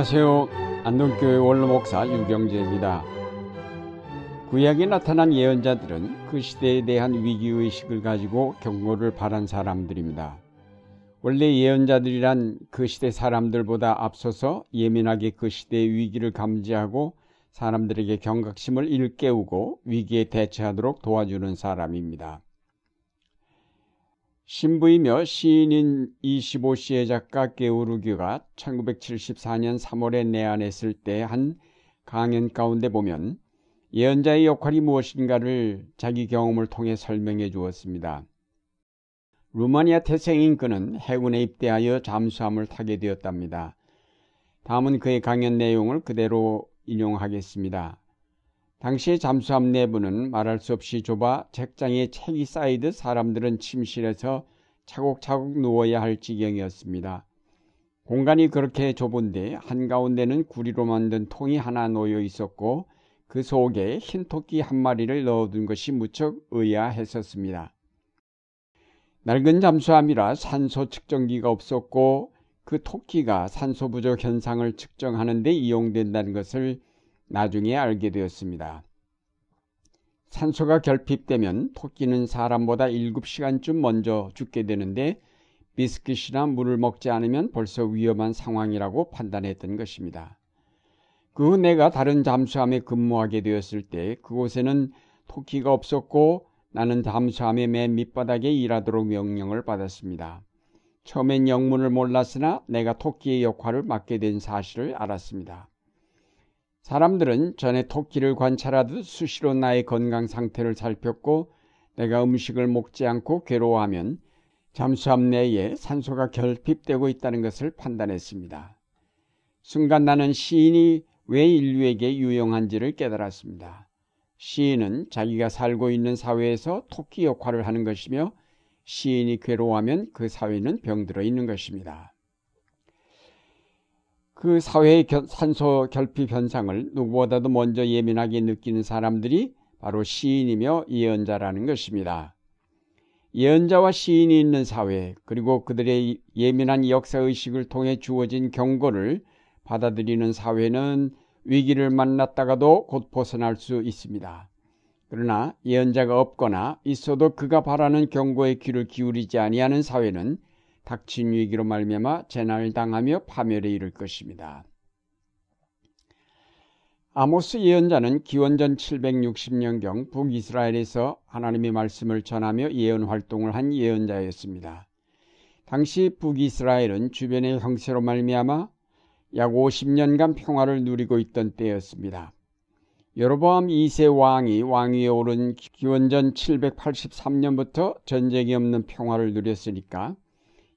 안녕하세요. 안동교회 원로목사 유경재입니다. 구약에 나타난 예언자들은 그 시대에 대한 위기의식을 가지고 경고를 바란 사람들입니다. 원래 예언자들이란 그 시대 사람들보다 앞서서 예민하게 그 시대의 위기를 감지하고 사람들에게 경각심을 일깨우고 위기에 대처하도록 도와주는 사람입니다. 신부이며 시인인 25시의 작가 게오르규가 1974년 3월에 내한했을 때 한 강연 가운데 보면 예언자의 역할이 무엇인가를 자기 경험을 통해 설명해 주었습니다. 루마니아 태생인 그는 해군에 입대하여 잠수함을 타게 되었답니다. 다음은 그의 강연 내용을 그대로 인용하겠습니다. 당시 잠수함 내부는 말할 수 없이 좁아 책장에 책이 쌓이듯 사람들은 침실에서 차곡차곡 누워야 할 지경이었습니다. 공간이 그렇게 좁은데 한가운데는 구리로 만든 통이 하나 놓여 있었고 그 속에 흰 토끼 한 마리를 넣어둔 것이 무척 의아했었습니다. 낡은 잠수함이라 산소 측정기가 없었고 그 토끼가 산소 부족 현상을 측정하는 데 이용된다는 것을 나중에 알게 되었습니다. 산소가 결핍되면 토끼는 사람보다 7시간쯤 먼저 죽게 되는데 비스킷이나 물을 먹지 않으면 벌써 위험한 상황이라고 판단했던 것입니다. 그 후 내가 다른 잠수함에 근무하게 되었을 때 그곳에는 토끼가 없었고 나는 잠수함의 맨 밑바닥에 일하도록 명령을 받았습니다. 처음엔 영문을 몰랐으나 내가 토끼의 역할을 맡게 된 사실을 알았습니다. 사람들은 전에 토끼를 관찰하듯 수시로 나의 건강 상태를 살폈고 내가 음식을 먹지 않고 괴로워하면 잠수함 내에 산소가 결핍되고 있다는 것을 판단했습니다. 순간 나는 시인이 왜 인류에게 유용한지를 깨달았습니다. 시인은 자기가 살고 있는 사회에서 토끼 역할을 하는 것이며 시인이 괴로워하면 그 사회는 병들어 있는 것입니다. 그 사회의 산소 결핍 현상을 누구보다도 먼저 예민하게 느끼는 사람들이 바로 시인이며 예언자라는 것입니다. 예언자와 시인이 있는 사회 그리고 그들의 예민한 역사의식을 통해 주어진 경고를 받아들이는 사회는 위기를 만났다가도 곧 벗어날 수 있습니다. 그러나 예언자가 없거나 있어도 그가 바라는 경고의 귀를 기울이지 아니하는 사회는 닥친 위기로 말미암아 재난을 당하며 파멸에 이를 것입니다. 아모스 예언자는 기원전 760년경 북이스라엘에서 하나님의 말씀을 전하며 예언 활동을 한 예언자였습니다. 당시 북이스라엘은 주변의 형세로 말미암아 약 50년간 평화를 누리고 있던 때였습니다. 여로보암 2세 왕이 왕위에 오른 기원전 783년부터 전쟁이 없는 평화를 누렸으니까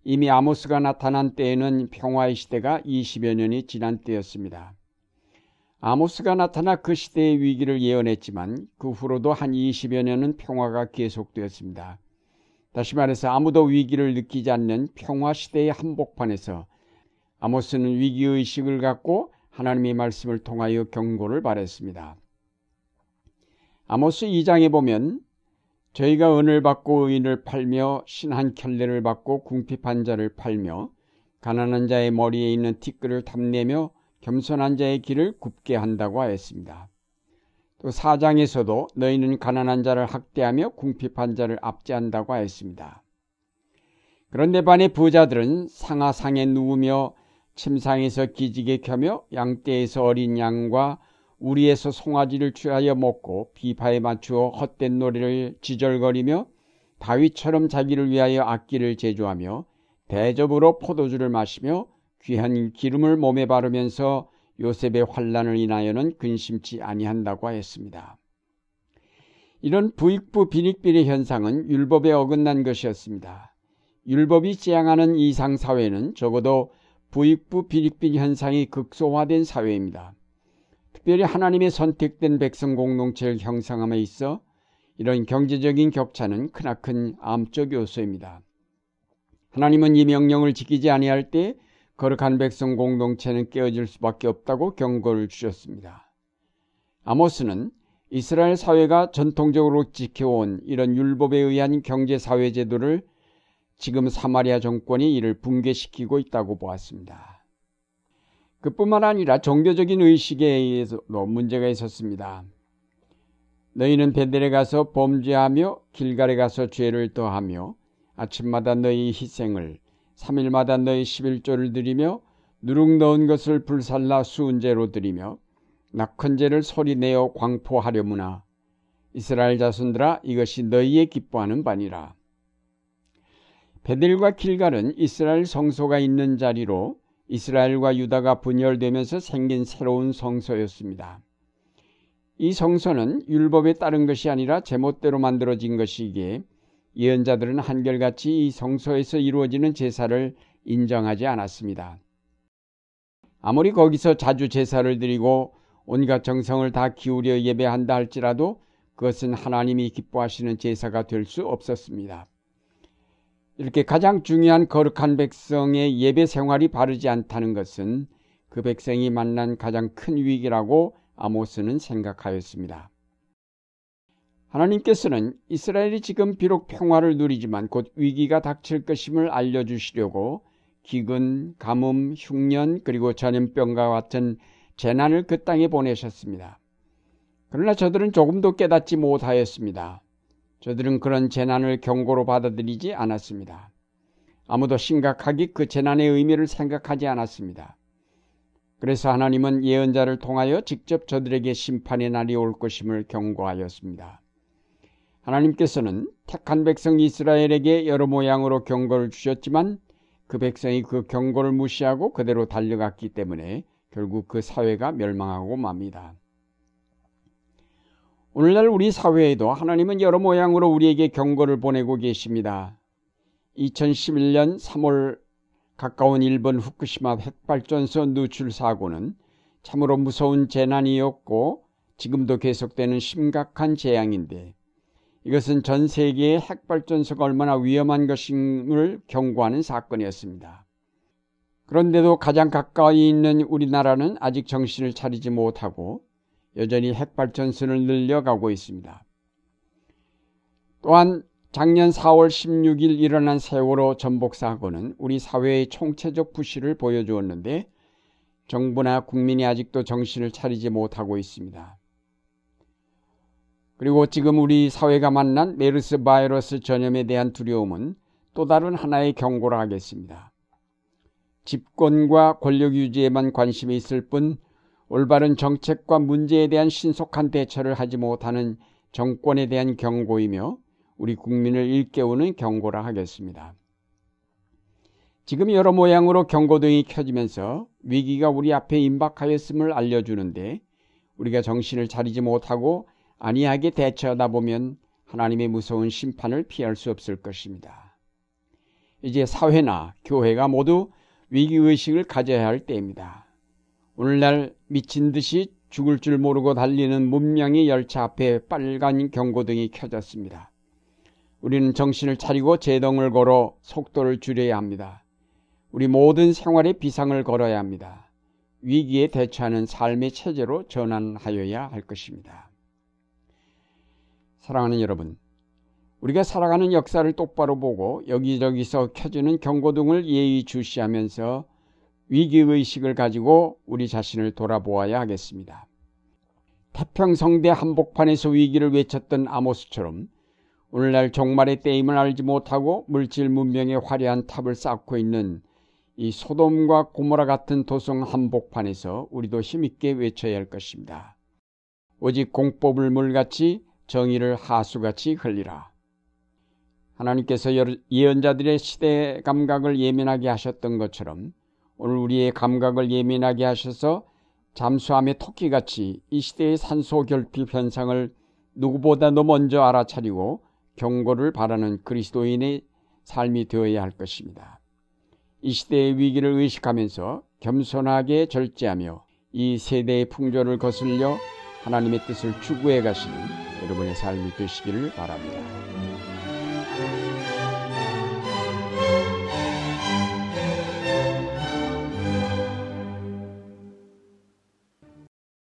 이미 아모스가 나타난 때에는 평화의 시대가 20여 년이 지난 때였습니다. 아모스가 나타나 그 시대의 위기를 예언했지만 그 후로도 한 20여 년은 평화가 계속되었습니다. 다시 말해서 아무도 위기를 느끼지 않는 평화 시대의 한복판에서 아모스는 위기의식을 갖고 하나님의 말씀을 통하여 경고를 바랬습니다. 아모스 2장에 보면 저희가 은을 받고 의인을 팔며 신한 켤레를 받고 궁핍한 자를 팔며 가난한 자의 머리에 있는 티끌을 탐내며 겸손한 자의 길을 굽게 한다고 하였습니다. 또 사장에서도 너희는 가난한 자를 학대하며 궁핍한 자를 압제한다고 하였습니다. 그런데 반의 부자들은 상하상에 누우며 침상에서 기지개 켜며 양떼에서 어린 양과 우리에서 송아지를 취하여 먹고 비파에 맞추어 헛된 노래를 지절거리며 다윗처럼 자기를 위하여 악기를 제조하며 대접으로 포도주를 마시며 귀한 기름을 몸에 바르면서 요셉의 환란을 인하여는 근심치 아니한다고 하였습니다. 이런 부익부 비익비리 현상은 율법에 어긋난 것이었습니다. 율법이 지향하는 이상 사회는 적어도 부익부 비익비 현상이 극소화된 사회입니다. 특별히 하나님의 선택된 백성 공동체를 형성함에 있어 이런 경제적인 격차는 크나큰 암적 요소입니다. 하나님은 이 명령을 지키지 아니할 때 거룩한 백성 공동체는 깨어질 수밖에 없다고 경고를 주셨습니다. 아모스는 이스라엘 사회가 전통적으로 지켜온 이런 율법에 의한 경제 사회 제도를 지금 사마리아 정권이 이를 붕괴시키고 있다고 보았습니다. 그뿐만 아니라 종교적인 의식에 의해서도 문제가 있었습니다. 너희는 베델에 가서 범죄하며 길갈에 가서 죄를 더하며 아침마다 너희 희생을 3일마다 너희 11조를 드리며 누룩 넣은 것을 불살라 수은제로 드리며 낙헌제를 소리내어 광포하려무나 이스라엘 자손들아 이것이 너희의 기뻐하는 바니라. 베델과 길갈은 이스라엘 성소가 있는 자리로 이스라엘과 유다가 분열되면서 생긴 새로운 성소였습니다. 이 성소는 율법에 따른 것이 아니라 제멋대로 만들어진 것이기에 예언자들은 한결같이 이 성소에서 이루어지는 제사를 인정하지 않았습니다. 아무리 거기서 자주 제사를 드리고 온갖 정성을 다 기울여 예배한다 할지라도 그것은 하나님이 기뻐하시는 제사가 될 수 없었습니다. 이렇게 가장 중요한 거룩한 백성의 예배 생활이 바르지 않다는 것은 그 백성이 만난 가장 큰 위기라고 아모스는 생각하였습니다. 하나님께서는 이스라엘이 지금 비록 평화를 누리지만 곧 위기가 닥칠 것임을 알려주시려고 기근, 가뭄, 흉년 그리고 전염병과 같은 재난을 그 땅에 보내셨습니다. 그러나 저들은 조금도 깨닫지 못하였습니다. 저들은 그런 재난을 경고로 받아들이지 않았습니다. 아무도 심각하게 그 재난의 의미를 생각하지 않았습니다. 그래서 하나님은 예언자를 통하여 직접 저들에게 심판의 날이 올 것임을 경고하였습니다. 하나님께서는 택한 백성 이스라엘에게 여러 모양으로 경고를 주셨지만 그 백성이 그 경고를 무시하고 그대로 달려갔기 때문에 결국 그 사회가 멸망하고 맙니다. 오늘날 우리 사회에도 하나님은 여러 모양으로 우리에게 경고를 보내고 계십니다. 2011년 3월 가까운 일본 후쿠시마 핵발전소 누출 사고는 참으로 무서운 재난이었고 지금도 계속되는 심각한 재앙인데 이것은 전 세계의 핵발전소가 얼마나 위험한 것임을 경고하는 사건이었습니다. 그런데도 가장 가까이 있는 우리나라는 아직 정신을 차리지 못하고 여전히 핵발전소를 늘려가고 있습니다. 또한 작년 4월 16일 일어난 세월호 전복 사고는 우리 사회의 총체적 부실을 보여주었는데 정부나 국민이 아직도 정신을 차리지 못하고 있습니다. 그리고 지금 우리 사회가 만난 메르스 바이러스 전염에 대한 두려움은 또 다른 하나의 경고를 하겠습니다. 집권과 권력 유지에만 관심이 있을 뿐 올바른 정책과 문제에 대한 신속한 대처를 하지 못하는 정권에 대한 경고이며 우리 국민을 일깨우는 경고라 하겠습니다. 지금 여러 모양으로 경고등이 켜지면서 위기가 우리 앞에 임박하였음을 알려주는데 우리가 정신을 차리지 못하고 안이하게 대처하다 보면 하나님의 무서운 심판을 피할 수 없을 것입니다. 이제 사회나 교회가 모두 위기의식을 가져야 할 때입니다. 오늘날 미친 듯이 죽을 줄 모르고 달리는 문명의 열차 앞에 빨간 경고등이 켜졌습니다. 우리는 정신을 차리고 제동을 걸어 속도를 줄여야 합니다. 우리 모든 생활에 비상을 걸어야 합니다. 위기에 대처하는 삶의 체제로 전환하여야 할 것입니다. 사랑하는 여러분, 우리가 살아가는 역사를 똑바로 보고 여기저기서 켜지는 경고등을 예의 주시하면서 위기의식을 가지고 우리 자신을 돌아보아야 하겠습니다. 태평성대 한복판에서 위기를 외쳤던 아모스처럼 오늘날 종말의 때임을 알지 못하고 물질 문명의 화려한 탑을 쌓고 있는 이 소돔과 고모라 같은 도성 한복판에서 우리도 힘있게 외쳐야 할 것입니다. 오직 공법을 물같이 정의를 하수같이 흘리라. 하나님께서 예언자들의 시대 감각을 예민하게 하셨던 것처럼 오늘 우리의 감각을 예민하게 하셔서 잠수함의 토끼같이 이 시대의 산소 결핍 현상을 누구보다도 먼저 알아차리고 경고를 바라는 그리스도인의 삶이 되어야 할 것입니다. 이 시대의 위기를 의식하면서 겸손하게 절제하며 이 세대의 풍조를 거슬려 하나님의 뜻을 추구해 가시는 여러분의 삶이 되시기를 바랍니다.